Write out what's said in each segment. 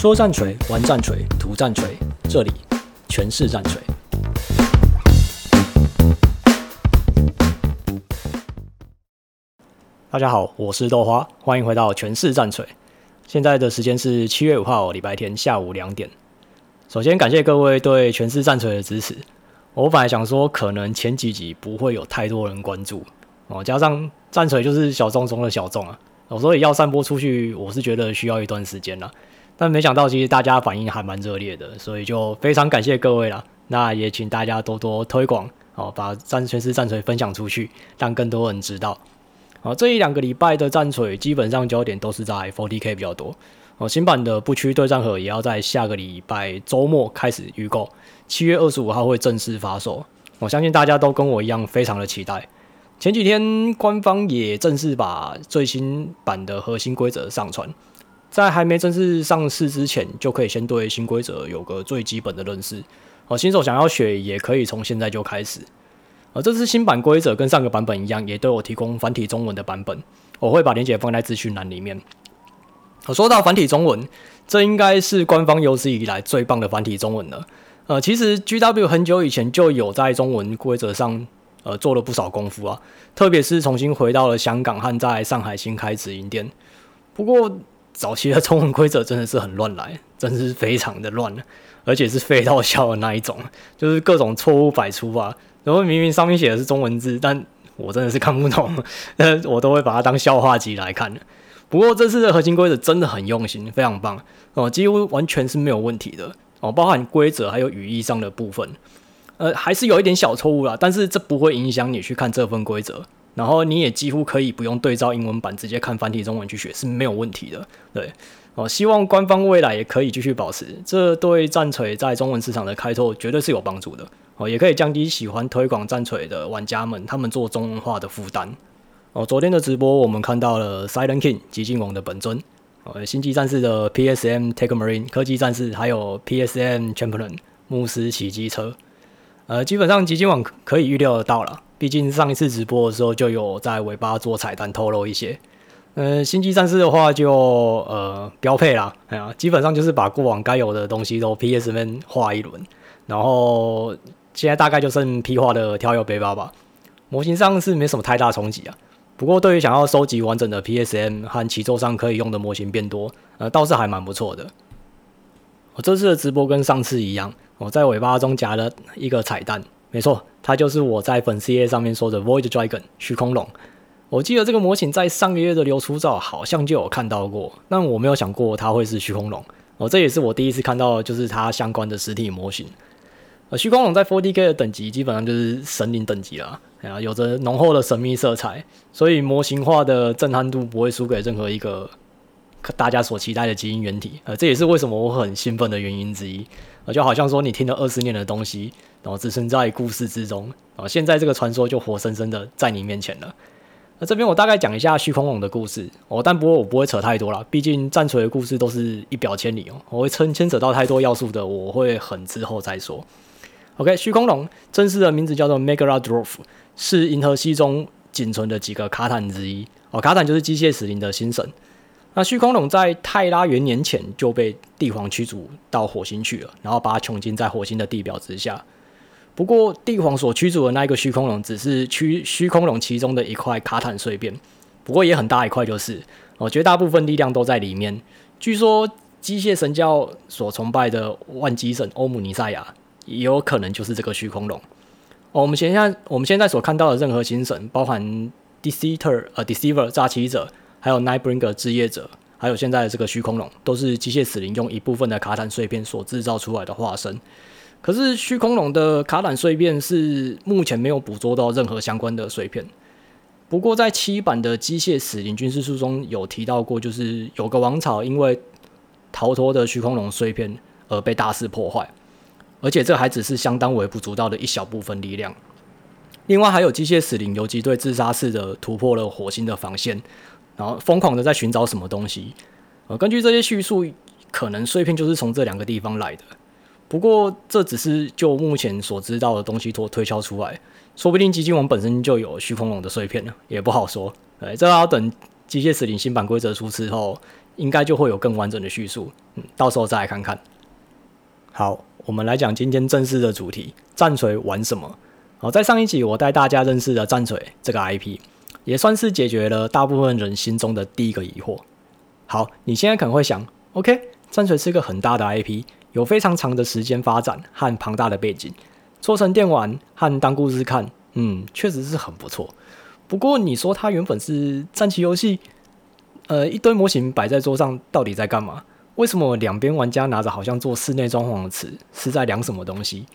说战锤，玩战锤，图战锤，这里全是战锤。大家好，我是豆花，欢迎回到全是战锤。现在的时间是七月五号礼拜天下午两点。首先感谢各位对全是战锤的支持。我本来想说，可能前几集不会有太多人关注哦，加上战锤就是小众中的小众啊，所以要散播出去，我是觉得需要一段时间了。但没想到，其实大家反应还蛮热烈的，所以就非常感谢各位啦。那也请大家多多推广哦，把战全是战锤分享出去，让更多人知道。好，这一两个礼拜的战锤基本上焦点都是在 40K 比较多哦。新版的不屈对战盒也要在下个礼拜周末开始预购，七月二十五号会正式发售。我相信大家都跟我一样非常的期待。前几天官方也正式把最新版的核心规则上传。在还没正式上市之前，就可以先对新规则有个最基本的认识。哦，新手想要学，也可以从现在就开始。而这次新版规则跟上个版本一样，也都有提供繁体中文的版本。我会把链接放在资讯栏里面。我说到繁体中文，这应该是官方有史以来最棒的繁体中文了。呃，其实 GW 很久以前就有在中文规则上呃做了不少功夫啊，特别是重新回到了香港和在上海新开直营店。不过，早期的中文规则真的是很乱来，真是非常的乱，而且是废到笑的那一种，就是各种错误百出吧。然后明明上面写的是中文字，但我真的是看不懂，那 我都会把它当笑话集来看。不过这次的核心规则真的很用心，非常棒哦，几乎完全是没有问题的哦，包含规则还有语义上的部分，呃，还是有一点小错误啦，但是这不会影响你去看这份规则。然后你也几乎可以不用对照英文版，直接看繁体中文去学是没有问题的。对，哦，希望官方未来也可以继续保持，这对战锤在中文市场的开拓绝对是有帮助的。哦，也可以降低喜欢推广战锤的玩家们他们做中文化的负担。哦，昨天的直播我们看到了 Silent King 极境王的本尊，哦，星际战士的 PSM Take Marine 科技战士，还有 PSM Champion 牧师骑机车。呃，基本上极境王可以预料得到了。毕竟上一次直播的时候就有在尾巴做彩蛋透露一些，呃，星际战士的话就呃标配啦，哎呀，基本上就是把过往该有的东西都 PSM 画一轮，然后现在大概就剩 P 画的跳跃背包吧，模型上是没什么太大冲击啊，不过对于想要收集完整的 PSM 和骑奏上可以用的模型变多，呃，倒是还蛮不错的。我这次的直播跟上次一样，我在尾巴中夹了一个彩蛋。没错，它就是我在粉丝页上面说的 Void Dragon 虚空龙。我记得这个模型在上个月的流出照好像就有看到过，但我没有想过它会是虚空龙。哦，这也是我第一次看到，就是它相关的实体模型。呃，虚空龙在 4Dk 的等级基本上就是神灵等级了，啊，有着浓厚的神秘色彩，所以模型化的震撼度不会输给任何一个大家所期待的基因原体。呃，这也是为什么我很兴奋的原因之一。呃，就好像说你听了二十年的东西。然后置身在故事之中，啊，现在这个传说就活生生的在你面前了。那这边我大概讲一下虚空龙的故事，哦，但不过我不会扯太多了，毕竟战锤的故事都是一表千里哦，我会牵牵扯到太多要素的，我会很之后再说。OK，虚空龙正式的名字叫做 Megaradroth，是银河系中仅存的几个卡坦之一。哦，卡坦就是机械死灵的新神。那虚空龙在泰拉元年前就被帝皇驱逐到火星去了，然后把它囚禁在火星的地表之下。不过，帝皇所驱逐的那一个虚空龙，只是虚虚空龙其中的一块卡坦碎片，不过也很大一块，就是哦，绝大部分力量都在里面。据说，机械神教所崇拜的万机神欧姆尼赛亚，也有可能就是这个虚空龙。哦，我们现在我们现在所看到的任何星神，包含 Deceiver 呃 Deceiver 诈欺者，还有 Nightbringer 治业者，还有现在的这个虚空龙，都是机械死灵用一部分的卡坦碎片所制造出来的化身。可是虚空龙的卡坦碎片是目前没有捕捉到任何相关的碎片。不过在七版的机械死灵军事书中有提到过，就是有个王朝因为逃脱的虚空龙碎片而被大肆破坏，而且这还只是相当微不足道的一小部分力量。另外还有机械死灵游击队自杀式的突破了火星的防线，然后疯狂的在寻找什么东西。呃，根据这些叙述，可能碎片就是从这两个地方来的。不过，这只是就目前所知道的东西所推敲出来，说不定极境王本身就有虚空龙的碎片呢，也不好说。哎，这要等机械死灵新版规则出之后，应该就会有更完整的叙述。嗯，到时候再来看看。好，我们来讲今天正式的主题：战锤玩什么？好，在上一集我带大家认识了战锤这个 IP，也算是解决了大部分人心中的第一个疑惑。好，你现在可能会想，OK，战锤是一个很大的 IP，有非常长的时间发展和庞大的背景，做成电玩和当故事看，嗯，确实是很不错。不过你说它原本是战棋游戏，呃，一堆模型摆在桌上，到底在干嘛？为什么两边玩家拿着好像做室内装潢的尺是在量什么东西？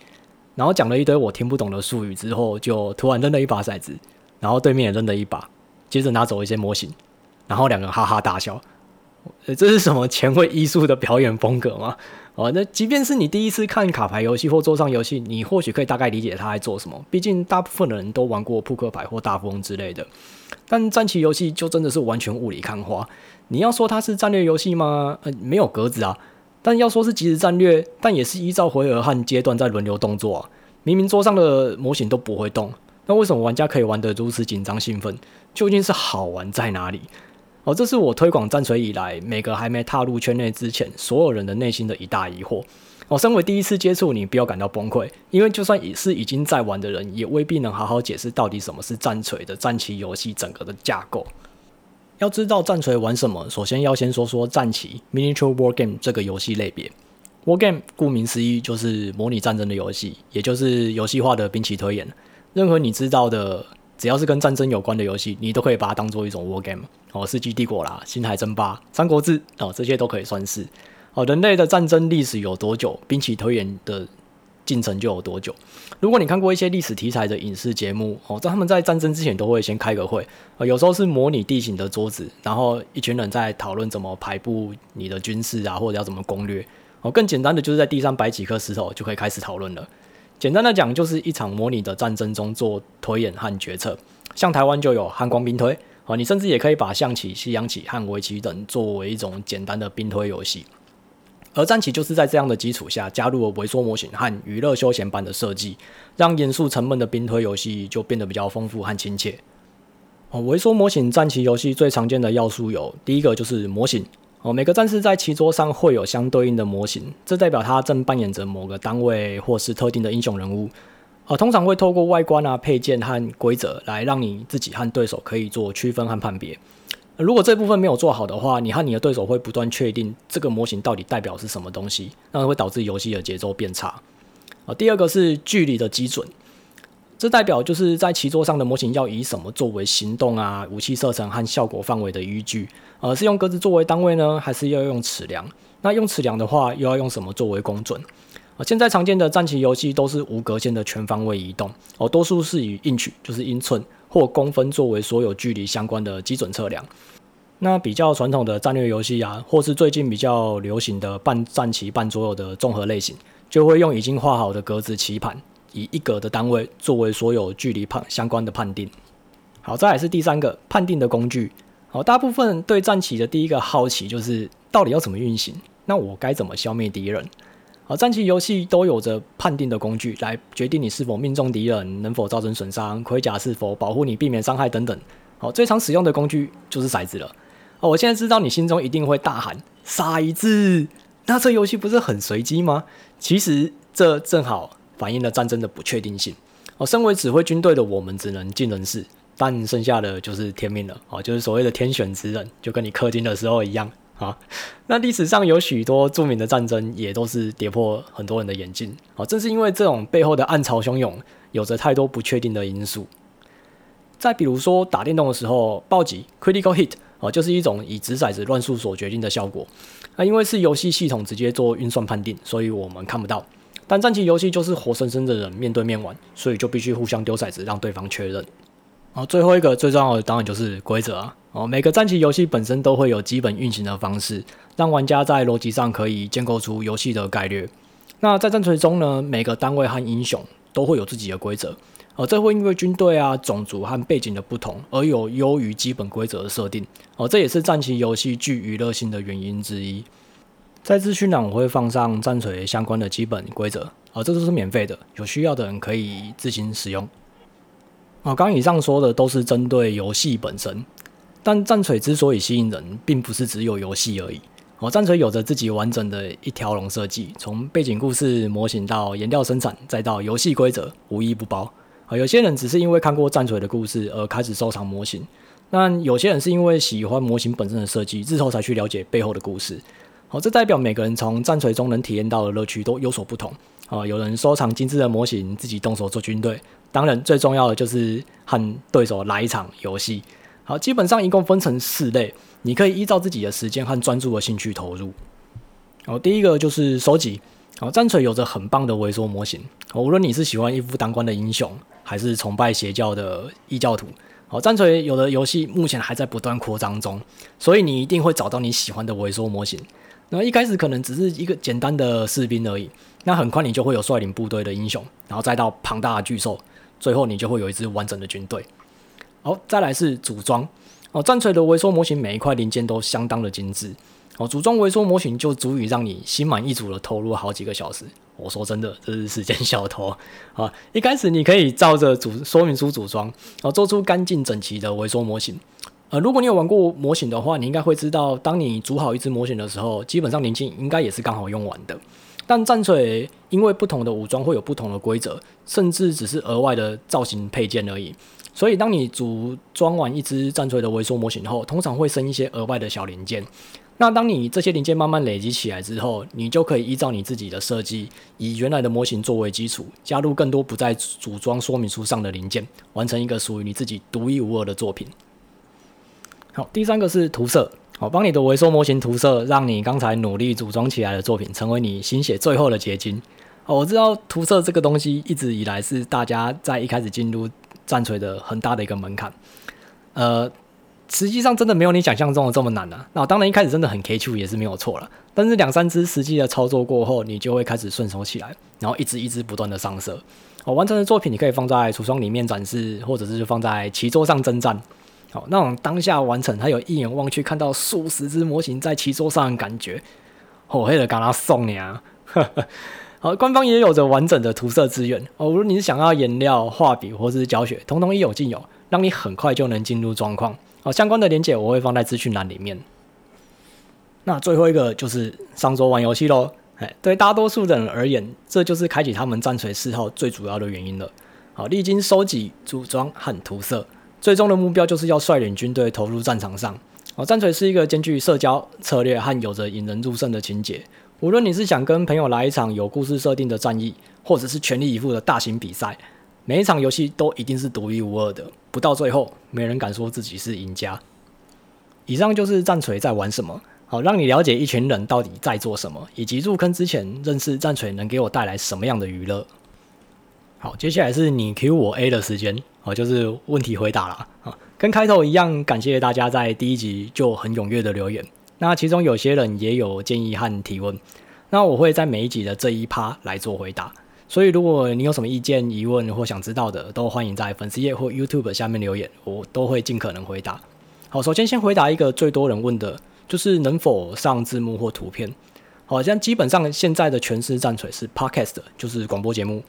然后讲了一堆我听不懂的术语之后，就突然扔了一把骰子，然后对面也扔了一把，接着拿走一些模型，然后两个哈哈大笑。这是什么前卫艺术的表演风格吗？哦，那即便是你第一次看卡牌游戏或桌上游戏，你或许可以大概理解它在做什么。毕竟大部分的人都玩过扑克牌或大富翁之类的。但战棋游戏就真的是完全雾里看花。你要说它是战略游戏吗？呃，没有格子啊。但要说是即时战略，但也是依照回合和阶段在轮流动作啊。明明桌上的模型都不会动，那为什么玩家可以玩得如此紧张兴奋？究竟是好玩在哪里？哦，这是我推广战锤以来，每个还没踏入圈内之前，所有人的内心的一大疑惑。哦，身为第一次接触，你不要感到崩溃，因为就算也是已经在玩的人，也未必能好好解释到底什么是战锤的战棋游戏整个的架构。要知道战锤玩什么，首先要先说说战棋 （Miniature War Game） 这个游戏类别。War Game 顾名思义就是模拟战争的游戏，也就是游戏化的兵棋推演。任何你知道的。只要是跟战争有关的游戏，你都可以把它当做一种 war game 哦，世纪帝国啦、星海争霸、三国志哦，这些都可以算是哦。人类的战争历史有多久，兵棋推演的进程就有多久。如果你看过一些历史题材的影视节目哦，在他们在战争之前都会先开个会，哦，有时候是模拟地形的桌子，然后一群人在讨论怎么排布你的军事啊，或者要怎么攻略哦。更简单的就是在地上摆几颗石头就可以开始讨论了。简单的讲，就是一场模拟的战争中做推演和决策。像台湾就有汉光兵推，哦，你甚至也可以把象棋、西洋棋和围棋等作为一种简单的兵推游戏。而战棋就是在这样的基础下，加入了微缩模型和娱乐休闲版的设计，让严肃沉闷的兵推游戏就变得比较丰富和亲切。哦，微缩模型战棋游戏最常见的要素有，第一个就是模型。哦，每个战士在棋桌上会有相对应的模型，这代表他正扮演着某个单位或是特定的英雄人物。呃，通常会透过外观啊、配件和规则来让你自己和对手可以做区分和判别。如果这部分没有做好的话，你和你的对手会不断确定这个模型到底代表是什么东西，那会导致游戏的节奏变差。啊，第二个是距离的基准。这代表就是在棋桌上的模型要以什么作为行动啊、武器射程和效果范围的依据？呃，是用格子作为单位呢，还是要用尺量？那用尺量的话，又要用什么作为公准？啊，现在常见的战棋游戏都是无格线的全方位移动，哦，多数是以英尺，就是英寸或公分作为所有距离相关的基准测量。那比较传统的战略游戏啊，或是最近比较流行的半战棋半桌游的综合类型，就会用已经画好的格子棋盘。以一格的单位作为所有距离判相关的判定。好，再来是第三个判定的工具。好，大部分对战棋的第一个好奇就是到底要怎么运行？那我该怎么消灭敌人？好，战棋游戏都有着判定的工具来决定你是否命中敌人，能否造成损伤，盔甲是否保护你避免伤害等等。好，最常使用的工具就是骰子了。哦，我现在知道你心中一定会大喊骰子，那这游戏不是很随机吗？其实这正好。反映了战争的不确定性。哦，身为指挥军队的我们只能尽人事，但剩下的就是天命了。哦，就是所谓的天选之人，就跟你氪金的时候一样啊。那历史上有许多著名的战争，也都是跌破很多人的眼镜。哦，正是因为这种背后的暗潮汹涌，有着太多不确定的因素。再比如说打电动的时候，暴击 （critical hit） 哦，就是一种以掷骰子乱数所决定的效果。那因为是游戏系统直接做运算判定，所以我们看不到。但战棋游戏就是活生生的人面对面玩，所以就必须互相丢骰子让对方确认。好，最后一个最重要的当然就是规则啊。哦，每个战棋游戏本身都会有基本运行的方式，让玩家在逻辑上可以建构出游戏的概略。那在战锤中呢，每个单位和英雄都会有自己的规则，而这会因为军队啊、种族和背景的不同而有优于基本规则的设定。哦，这也是战棋游戏具娱乐性的原因之一。在资讯栏我会放上战锤相关的基本规则，啊，这都是免费的，有需要的人可以自行使用。啊，刚以上说的都是针对游戏本身，但战锤之所以吸引人，并不是只有游戏而已。哦，战锤有着自己完整的一条龙设计，从背景故事、模型到颜料生产，再到游戏规则，无一不包。啊，有些人只是因为看过战锤的故事而开始收藏模型，但有些人是因为喜欢模型本身的设计，之后才去了解背后的故事。好，这代表每个人从战锤中能体验到的乐趣都有所不同。啊，有人收藏精致的模型，自己动手做军队。当然，最重要的就是和对手来一场游戏。好，基本上一共分成四类，你可以依照自己的时间和专注的兴趣投入。好，第一个就是收集。好，战锤有着很棒的微缩模型。无论你是喜欢一夫当关的英雄，还是崇拜邪教的异教徒，好，战锤有的游戏目前还在不断扩张中，所以你一定会找到你喜欢的微缩模型。那一开始可能只是一个简单的士兵而已，那很快你就会有率领部队的英雄，然后再到庞大的巨兽，最后你就会有一支完整的军队。好，再来是组装哦。战锤的微缩模型每一块零件都相当的精致哦。组装微缩模型就足以让你心满意足的投入好几个小时。我说真的，这是时间小偷啊！一开始你可以照着组说明书组装，哦，做出干净整齐的微缩模型。呃，如果你有玩过模型的话，你应该会知道，当你组好一只模型的时候，基本上零件应该也是刚好用完的。但战锤因为不同的武装会有不同的规则，甚至只是额外的造型配件而已。所以，当你组装完一只战锤的微缩模型后，通常会生一些额外的小零件。那当你这些零件慢慢累积起来之后，你就可以依照你自己的设计，以原来的模型作为基础，加入更多不在组装说明书上的零件，完成一个属于你自己独一无二的作品。好，第三个是涂色，好，帮你的微缩模型涂色，让你刚才努力组装起来的作品成为你心血最后的结晶。哦，我知道涂色这个东西一直以来是大家在一开始进入战锤的很大的一个门槛，呃，实际上真的没有你想象中的这么难啊。那当然一开始真的很 K 2也是没有错了，但是两三支实际的操作过后，你就会开始顺手起来，然后一支一支不断的上色。哦，完成的作品你可以放在橱窗里面展示，或者是放在棋桌上征战。好，那种当下完成，他有一眼望去看到数十只模型在棋桌上的感觉，我黑的刚他送你啊！好，官方也有着完整的涂色资源哦。如果你是想要颜料、画笔或是教学，统统一有尽有，让你很快就能进入状况。好，相关的连接我会放在资讯栏里面。那最后一个就是上桌玩游戏喽。哎，对大多数人而言，这就是开启他们战锤嗜好最主要的原因了。好，历经收集、组装和涂色，最终的目标就是要率领军队投入战场上。哦，战锤是一个兼具社交策略和有着引人入胜的情节。无论你是想跟朋友来一场有故事设定的战役，或者是全力以赴的大型比赛，每一场游戏都一定是独一无二的，不到最后，没人敢说自己是赢家。以上就是战锤在玩什么，好，让你了解一群人到底在做什么，以及入坑之前认识战锤能给我带来什么样的娱乐。好，接下来是你 Q 我 A 的时间，好，就是问题回答了啊，跟开头一样，感谢大家在第一集就很踊跃的留言。那其中有些人也有建议和提问，那我会在每一集的这一趴来做回答。所以如果你有什么意见、疑问或想知道的，都欢迎在粉丝页或 YouTube 下面留言，我都会尽可能回答。好，首先先回答一个最多人问的，就是能否上字幕或图片。好像基本上现在的全是战锤是 Podcast，就是广播节目，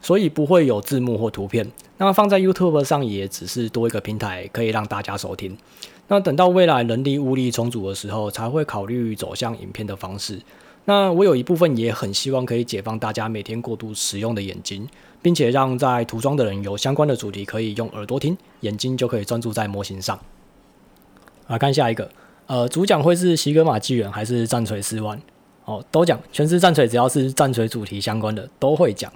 所以不会有字幕或图片。那放在 YouTube 上也只是多一个平台，可以让大家收听。那等到未来人力物力充足的时候，才会考虑走向影片的方式。那我有一部分也很希望可以解放大家每天过度使用的眼睛，并且让在涂装的人有相关的主题可以用耳朵听，眼睛就可以专注在模型上。来看下一个，呃，主讲会是西格玛纪元还是战锤四万？哦，都讲，全是战锤，只要是战锤主题相关的都会讲。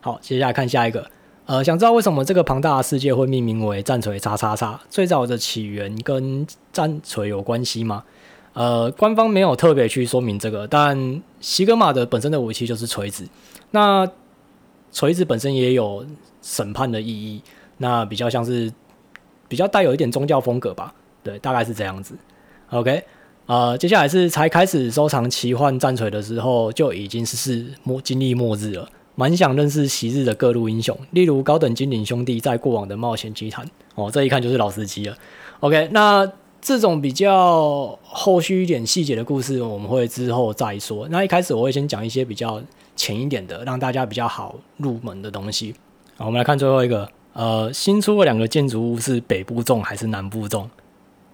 好，接下来看下一个。呃，想知道为什么这个庞大的世界会命名为战锤叉叉叉？最早的起源跟战锤有关系吗？呃，官方没有特别去说明这个，但西格玛的本身的武器就是锤子，那锤子本身也有审判的意义，那比较像是比较带有一点宗教风格吧？对，大概是这样子。OK，呃，接下来是才开始收藏奇幻战锤的时候，就已经是是末经历末日了。蛮想认识昔日的各路英雄，例如高等精灵兄弟在过往的冒险奇谈哦，这一看就是老司机了。OK，那这种比较后续一点细节的故事，我们会之后再说。那一开始我会先讲一些比较浅一点的，让大家比较好入门的东西。好，我们来看最后一个，呃，新出的两个建筑物是北部粽还是南部粽？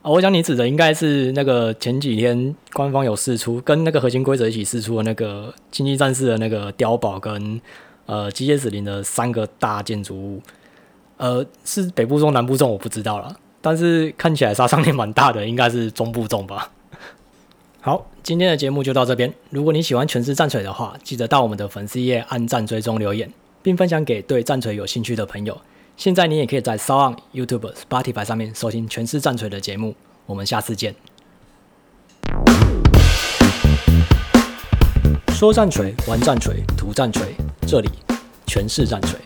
啊，我想你指的应该是那个前几天官方有试出，跟那个核心规则一起试出的那个星际战士的那个碉堡跟呃机械指令的三个大建筑物。呃，是北部重南部重我不知道了，但是看起来杀伤力蛮大的，应该是中部重吧。好，今天的节目就到这边。如果你喜欢全是战锤的话，记得到我们的粉丝页按赞、追踪、留言，并分享给对战锤有兴趣的朋友。现在你也可以在 Sound、YouTube、Spotify 上面收听全是战锤的节目。我们下次见。说战锤，玩战锤，图战锤，这里全是战锤。